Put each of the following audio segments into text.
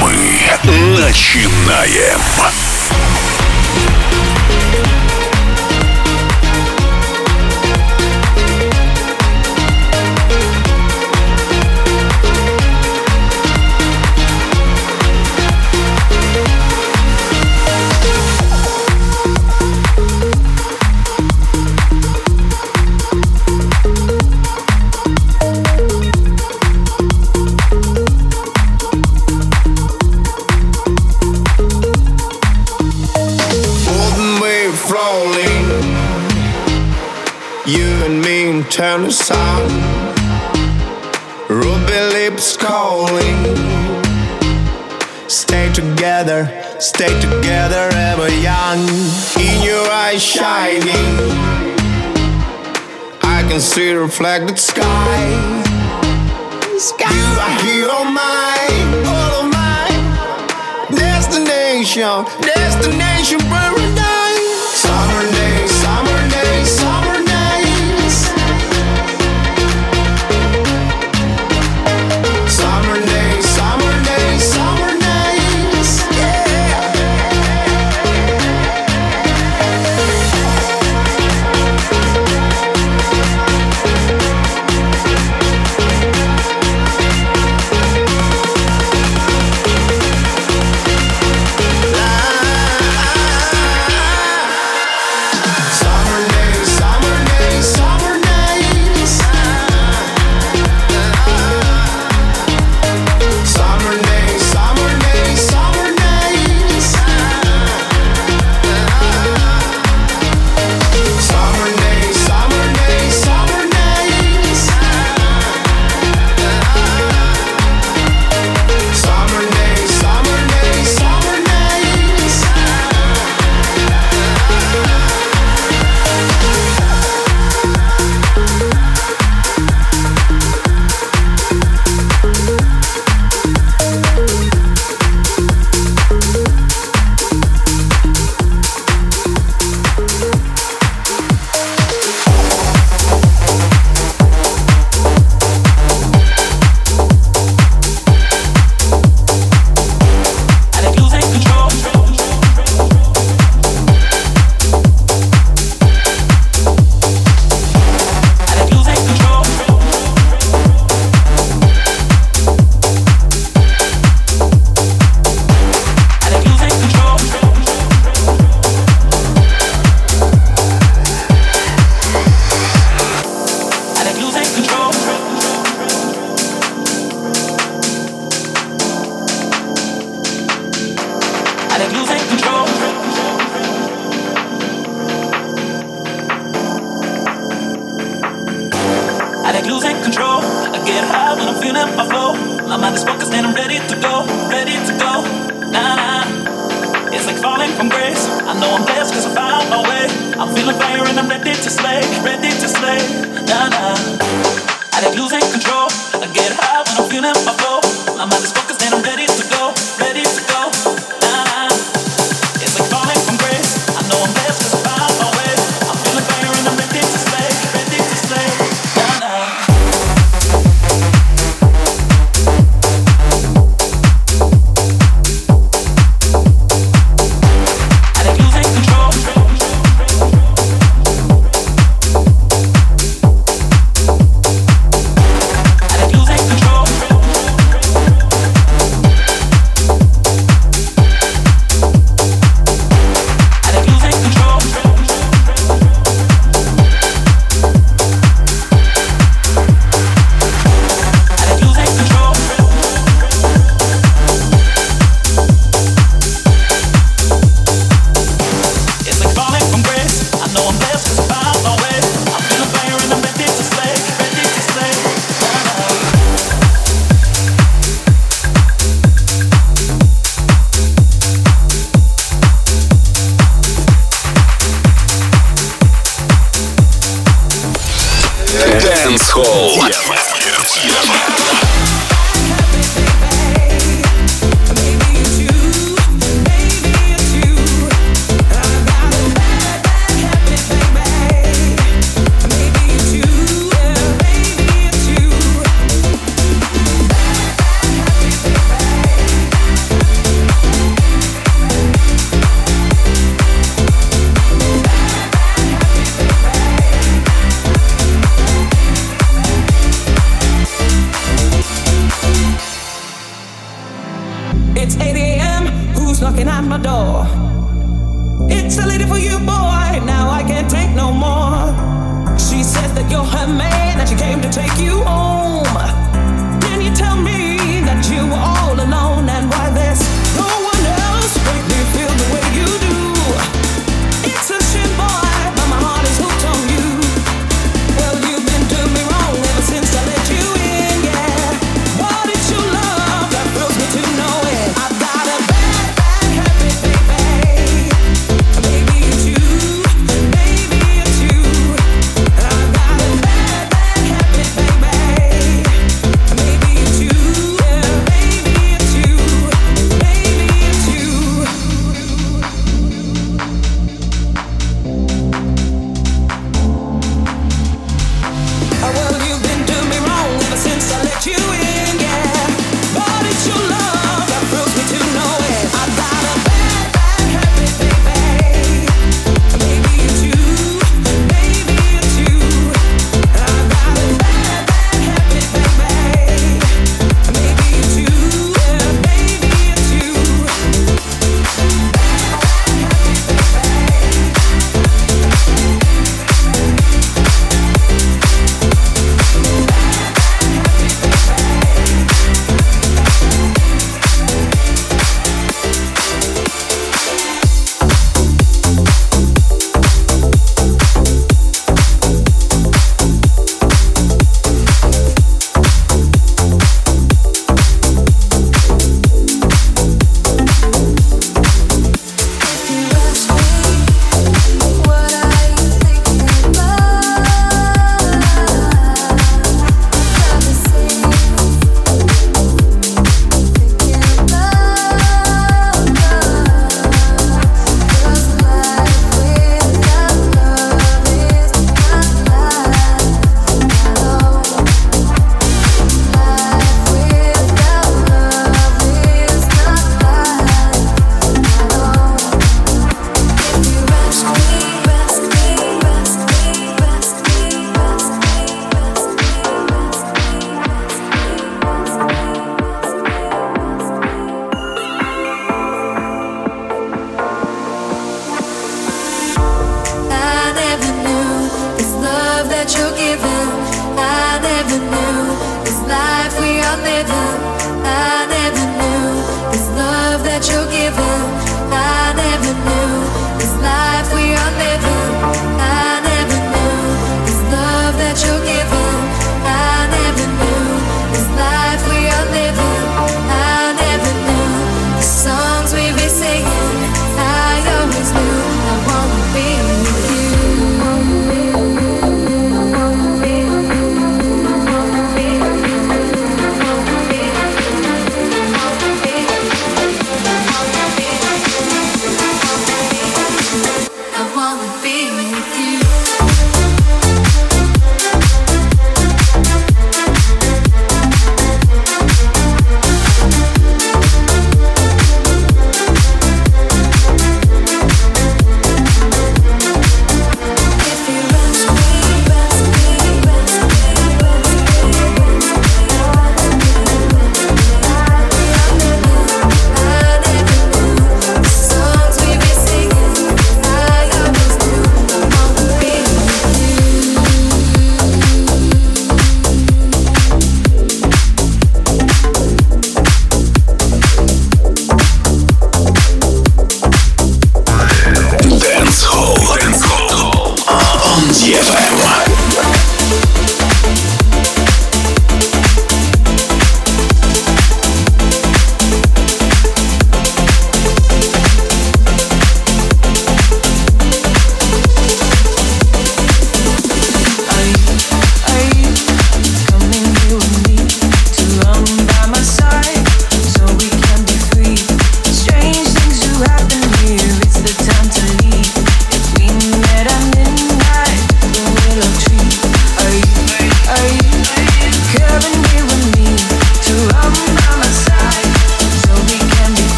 Мы начинаем. Turn the sound. Ruby lips calling. Stay together, stay together, ever young. In your eyes shining. I can see the reflected sky. sky. You are here on mine, all of mine. Destination, destination paradise. Ready to go, ready to go. Nah, nah. It's like falling from grace. I know I'm blessed cause I found my way. I'm feeling fire and I'm ready to slay, ready to slay. Nah, nah. I like losing control. I get high when I'm feeling my flow. My mind is focused and I'm ready to go.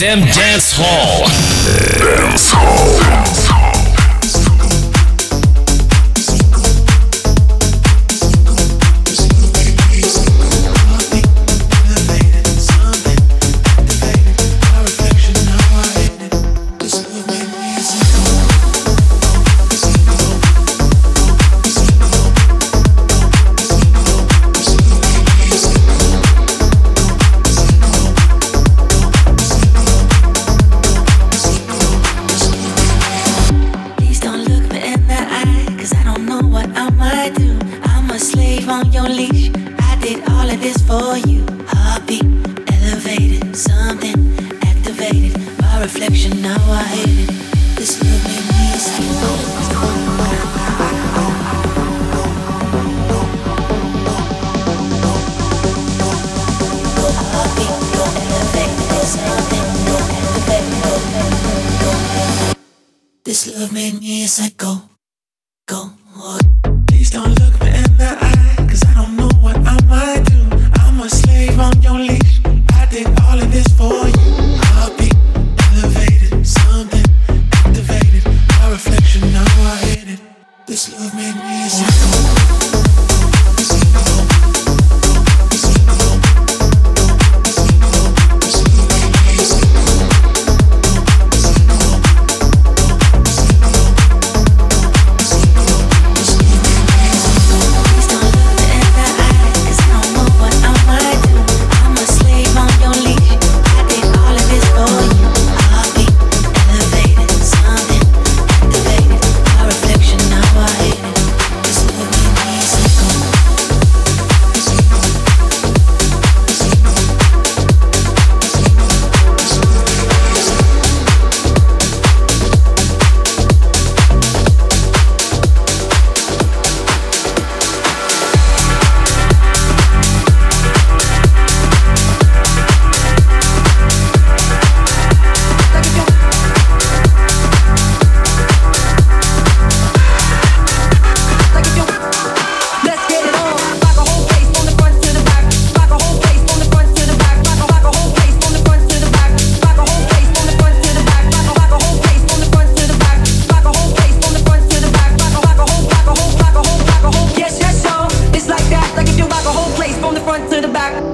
FM Dance Hall. Yes, I go.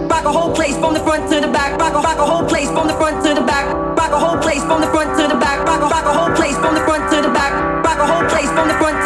Rock a whole place from the front to the back. Rock a rock a whole place from the front to the back. Rock a whole place from the front to the back. Rock a rock a whole place from the front to the back. Rock a whole place from the front.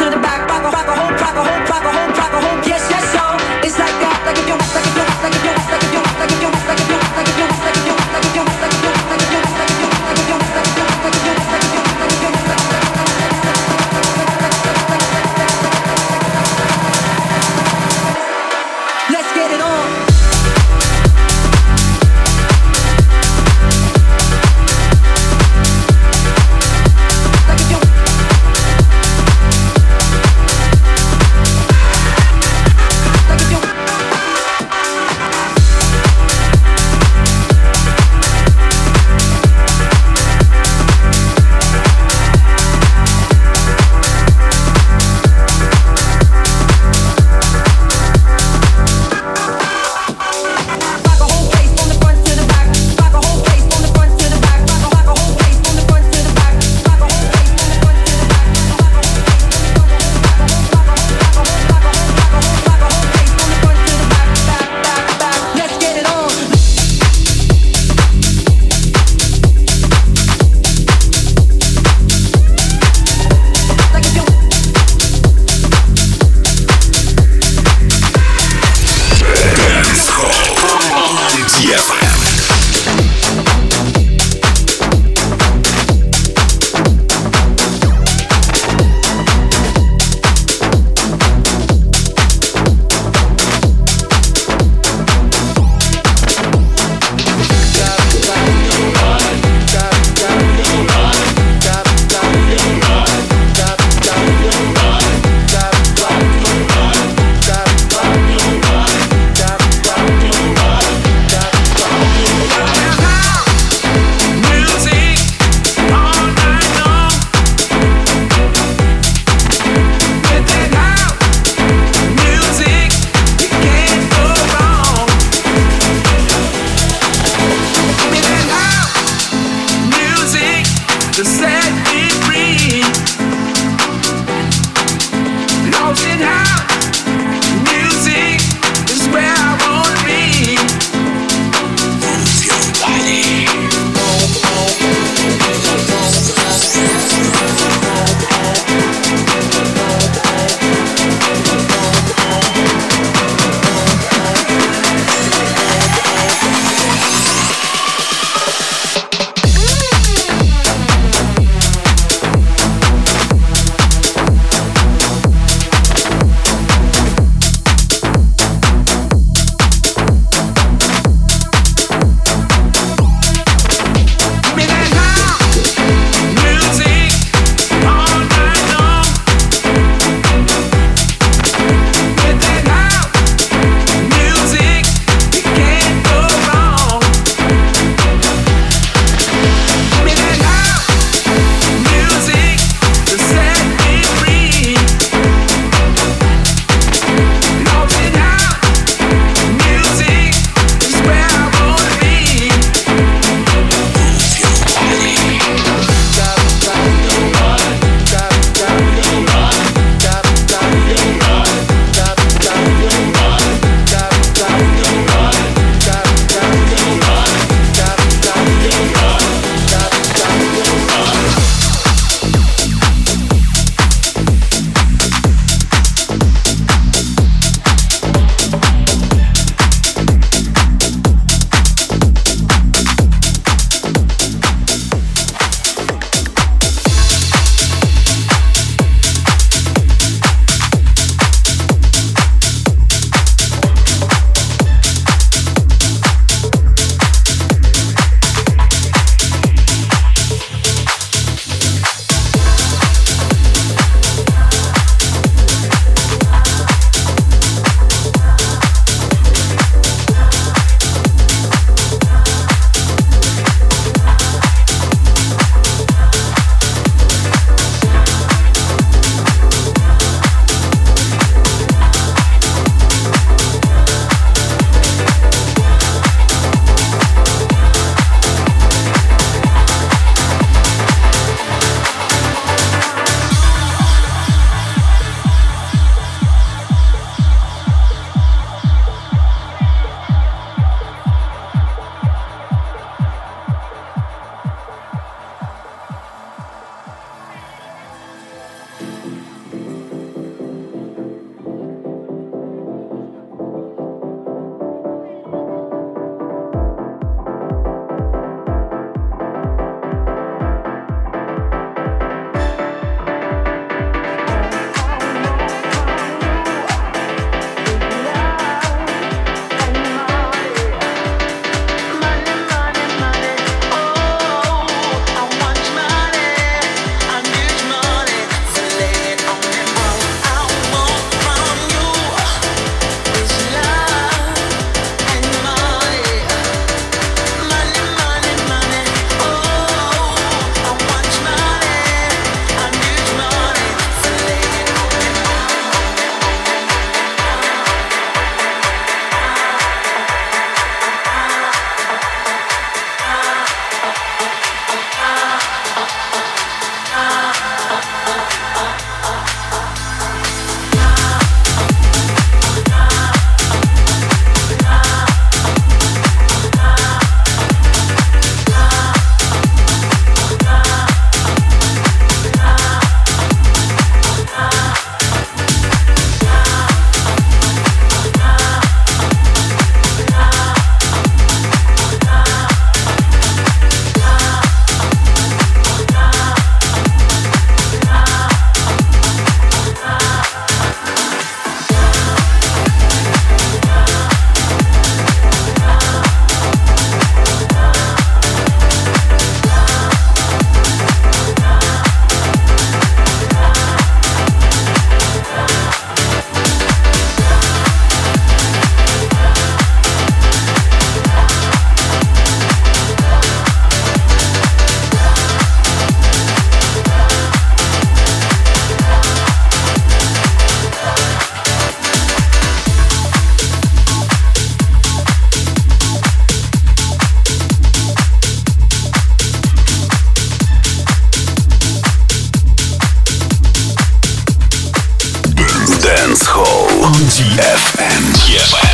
TFM. TFM.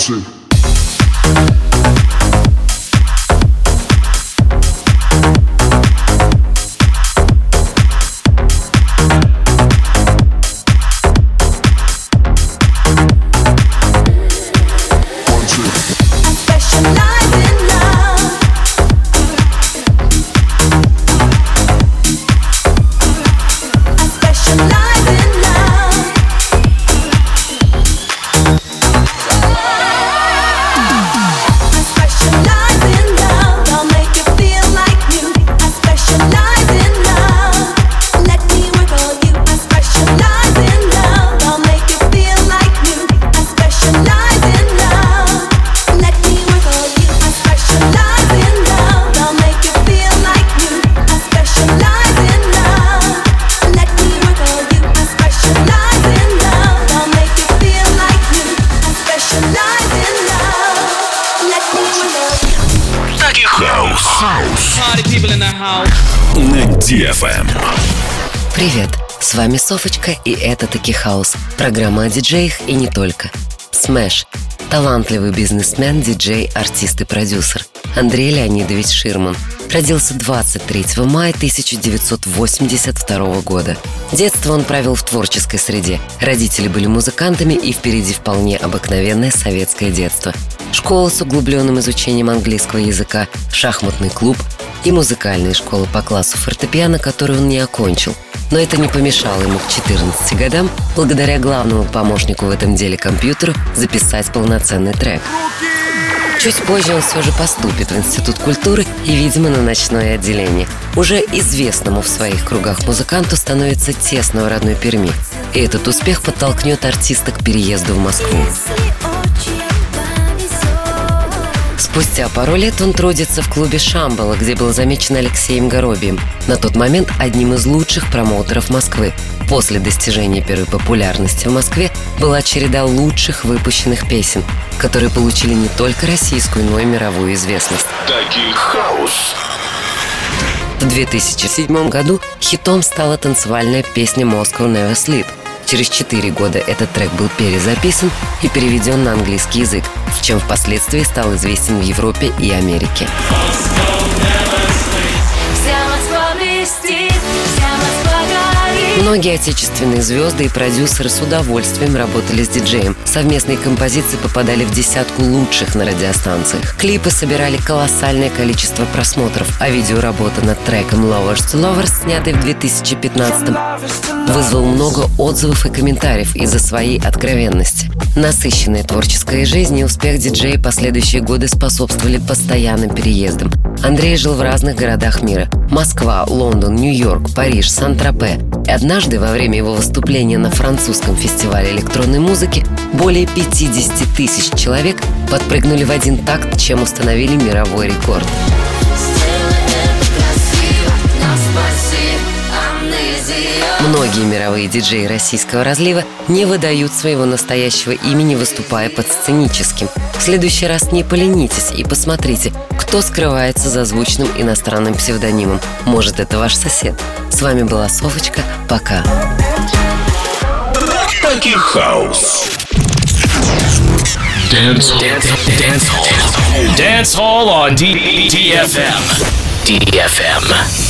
Johnson. Софочка, и это таки хаос. Программа о диджеях и не только. Smash. Талантливый бизнесмен, диджей, артист и продюсер. Андрей Леонидович Ширман. Родился 23 мая 1982 года. Детство он провел в творческой среде. Родители были музыкантами и впереди вполне обыкновенное советское детство. Школа с углубленным изучением английского языка, шахматный клуб, и музыкальная школа по классу фортепиано, которую он не окончил. Но это не помешало ему к 14 годам, благодаря главному помощнику в этом деле компьютеру, записать полноценный трек. Чуть позже он все же поступит в Институт культуры и, видимо, на ночное отделение. Уже известному в своих кругах музыканту становится тесно в родной Перми. И этот успех подтолкнет артиста к переезду в Москву. Спустя пару лет он трудится в клубе «Шамбала», где был замечен Алексеем Горобием, на тот момент одним из лучших промоутеров Москвы. После достижения первой популярности в Москве была череда лучших выпущенных песен, которые получили не только российскую, но и мировую известность. Таких хаус. В 2007 году хитом стала танцевальная песня «Moscow Never Sleep», Через четыре года этот трек был перезаписан и переведен на английский язык, чем впоследствии стал известен в Европе и Америке. Многие отечественные звезды и продюсеры с удовольствием работали с диджеем. Совместные композиции попадали в десятку лучших на радиостанциях. Клипы собирали колоссальное количество просмотров, а видеоработа над треком Lovers to Lovers, снятый в 2015 вызвал много отзывов и комментариев из-за своей откровенности. Насыщенная творческая жизнь и успех диджея последующие годы способствовали постоянным переездам. Андрей жил в разных городах мира. Москва, Лондон, Нью-Йорк, Париж, Сан-Тропе. И однажды во время его выступления на французском фестивале электронной музыки более 50 тысяч человек подпрыгнули в один такт, чем установили мировой рекорд. Многие мировые диджеи российского разлива не выдают своего настоящего имени, выступая под сценическим. В следующий раз не поленитесь и посмотрите, кто скрывается за звучным иностранным псевдонимом. Может, это ваш сосед. С вами была Совочка. Пока. Таких хаус. Dance, dance, dance hall. Dance Hall on DFM. DFM.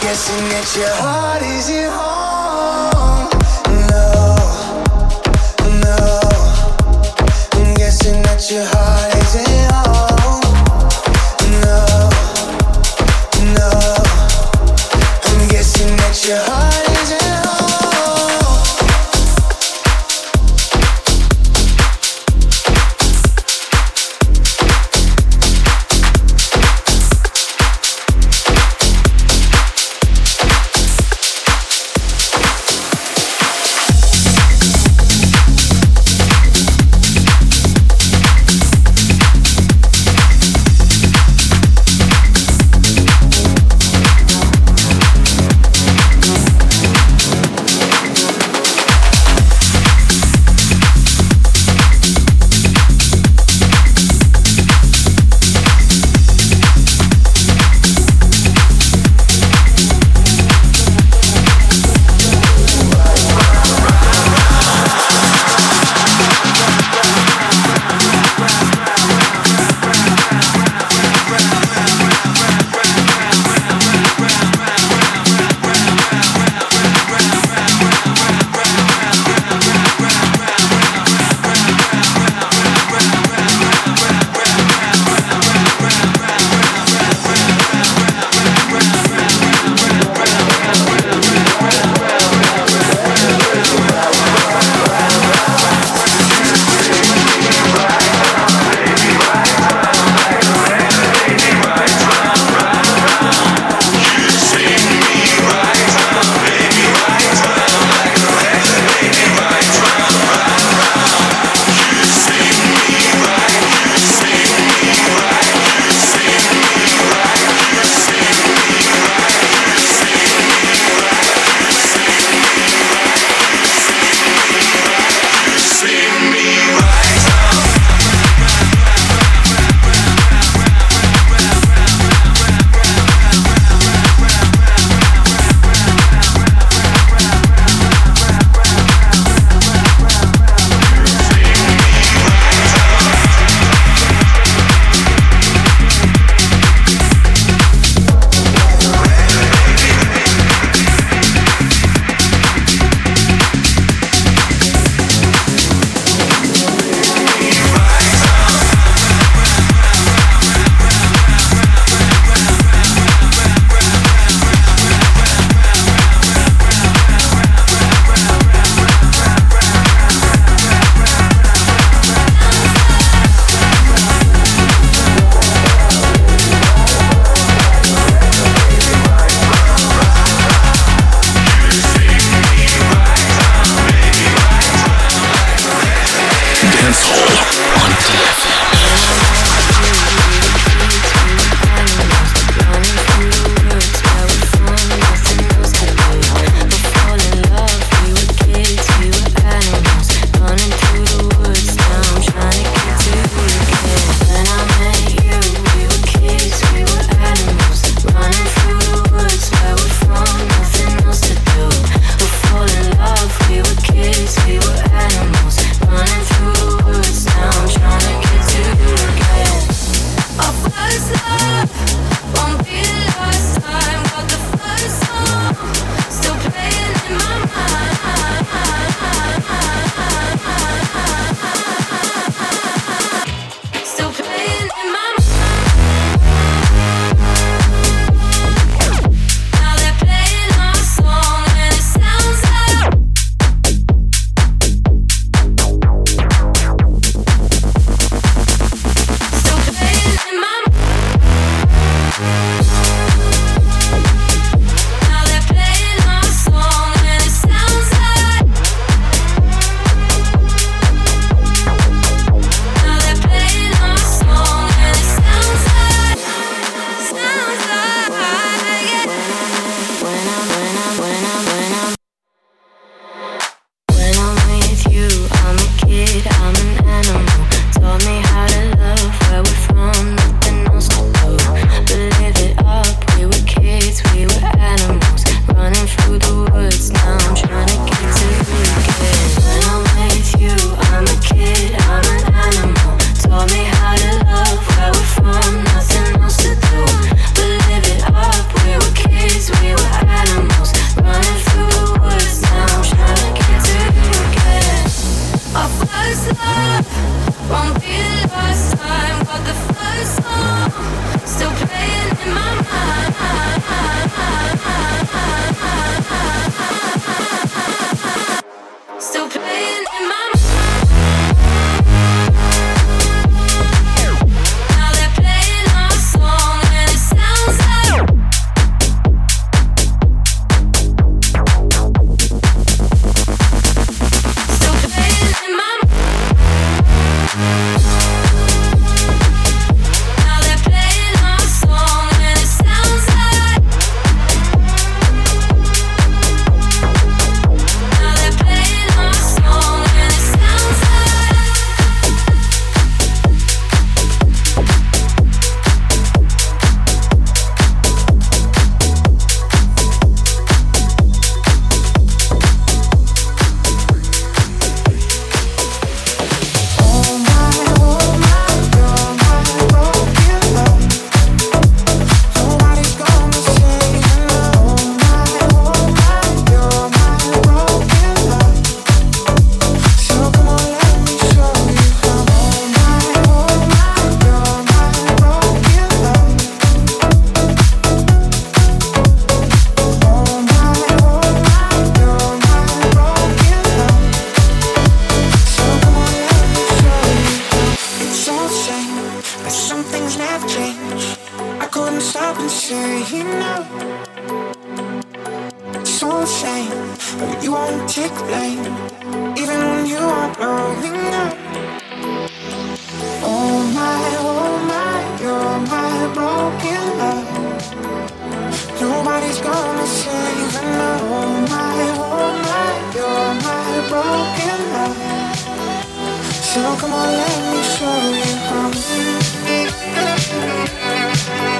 Guessing that your heart isn't home.